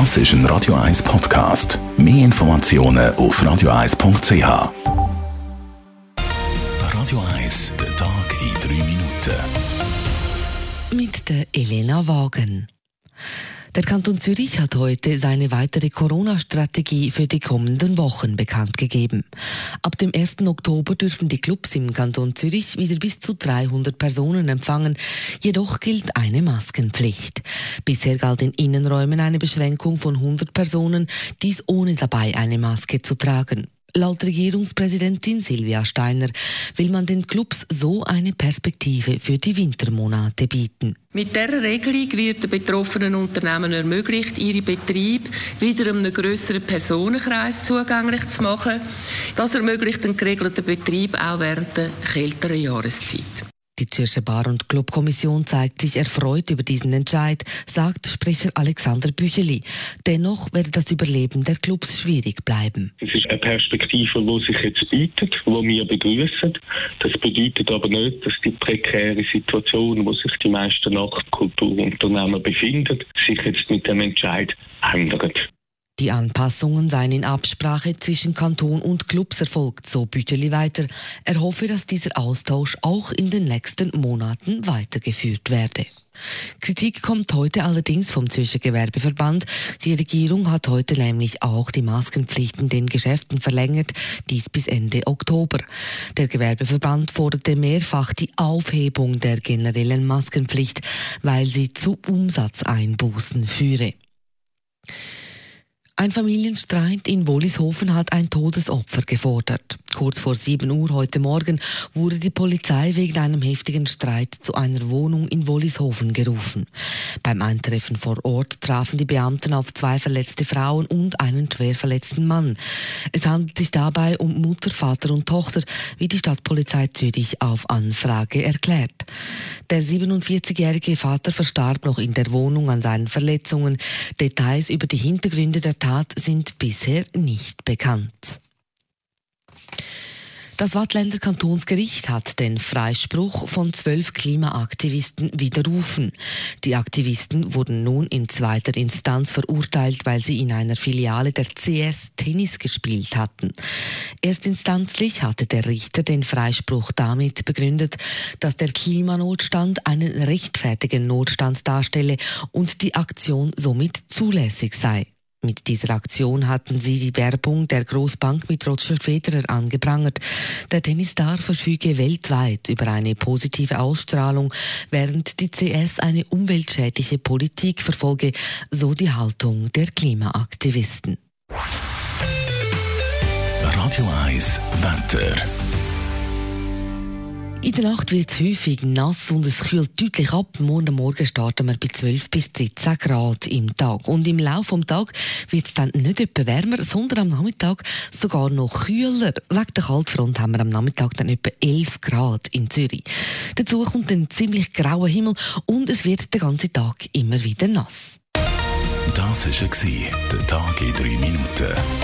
Das ist ein Radio 1 Podcast. Mehr Informationen auf radio1.ch. Radio 1, der Tag in drei Minuten. Mit der Elena Wagen. Der Kanton Zürich hat heute seine weitere Corona-Strategie für die kommenden Wochen bekannt gegeben. Ab dem 1. Oktober dürfen die Clubs im Kanton Zürich wieder bis zu 300 Personen empfangen. Jedoch gilt eine Maskenpflicht. Bisher galt in Innenräumen eine Beschränkung von 100 Personen, dies ohne dabei eine Maske zu tragen. Laut Regierungspräsidentin Silvia Steiner will man den Clubs so eine Perspektive für die Wintermonate bieten. Mit dieser Regelung wird den betroffenen Unternehmen ermöglicht, ihre Betriebe wieder einem grösseren Personenkreis zugänglich zu machen. Das ermöglicht einen geregelten Betrieb auch während der kälteren Jahreszeit. Die Zürcher Bar- und Clubkommission zeigt sich erfreut über diesen Entscheid, sagt Sprecher Alexander Bücheli. Dennoch werde das Überleben der Clubs schwierig bleiben. Es ist eine Perspektive, die sich jetzt bietet, die wir begrüßen. Das bedeutet aber nicht, dass die prekäre Situation, wo sich die meisten Nachtkulturunternehmen befinden, sich jetzt mit dem Entscheid ändert. Die Anpassungen seien in Absprache zwischen Kanton und Clubs erfolgt, so Büteli weiter. Er hoffe, dass dieser Austausch auch in den nächsten Monaten weitergeführt werde. Kritik kommt heute allerdings vom Zürcher Gewerbeverband. Die Regierung hat heute nämlich auch die Maskenpflicht in den Geschäften verlängert, dies bis Ende Oktober. Der Gewerbeverband forderte mehrfach die Aufhebung der generellen Maskenpflicht, weil sie zu Umsatzeinbußen führe. Ein Familienstreit in Wollishofen hat ein Todesopfer gefordert. Kurz vor 7 Uhr heute Morgen wurde die Polizei wegen einem heftigen Streit zu einer Wohnung in Wollishofen gerufen. Beim Eintreffen vor Ort trafen die Beamten auf zwei verletzte Frauen und einen schwer verletzten Mann. Es handelt sich dabei um Mutter, Vater und Tochter, wie die Stadtpolizei Zürich auf Anfrage erklärt. Der 47-jährige Vater verstarb noch in der Wohnung an seinen Verletzungen. Details über die Hintergründe der Tat sind bisher nicht bekannt. Das Wattländer Kantonsgericht hat den Freispruch von zwölf Klimaaktivisten widerrufen. Die Aktivisten wurden nun in zweiter Instanz verurteilt, weil sie in einer Filiale der CS Tennis gespielt hatten. Erstinstanzlich hatte der Richter den Freispruch damit begründet, dass der Klimanotstand einen rechtfertigen Notstand darstelle und die Aktion somit zulässig sei. Mit dieser Aktion hatten sie die Werbung der Großbank mit Roger Federer angeprangert. Der Tennisstar verfüge weltweit über eine positive Ausstrahlung, während die CS eine umweltschädliche Politik verfolge, so die Haltung der Klimaaktivisten. Radio 1 Wetter. In der Nacht wird es häufig nass und es kühlt deutlich ab. Morgen Morgen starten wir bei 12 bis 13 Grad im Tag. Und im Laufe des Tages wird es dann nicht etwa wärmer, sondern am Nachmittag sogar noch kühler. Wegen der Kaltfront haben wir am Nachmittag dann etwa 11 Grad in Zürich. Dazu kommt ein ziemlich grauer Himmel und es wird den ganzen Tag immer wieder nass. Das war der Tag in drei Minuten.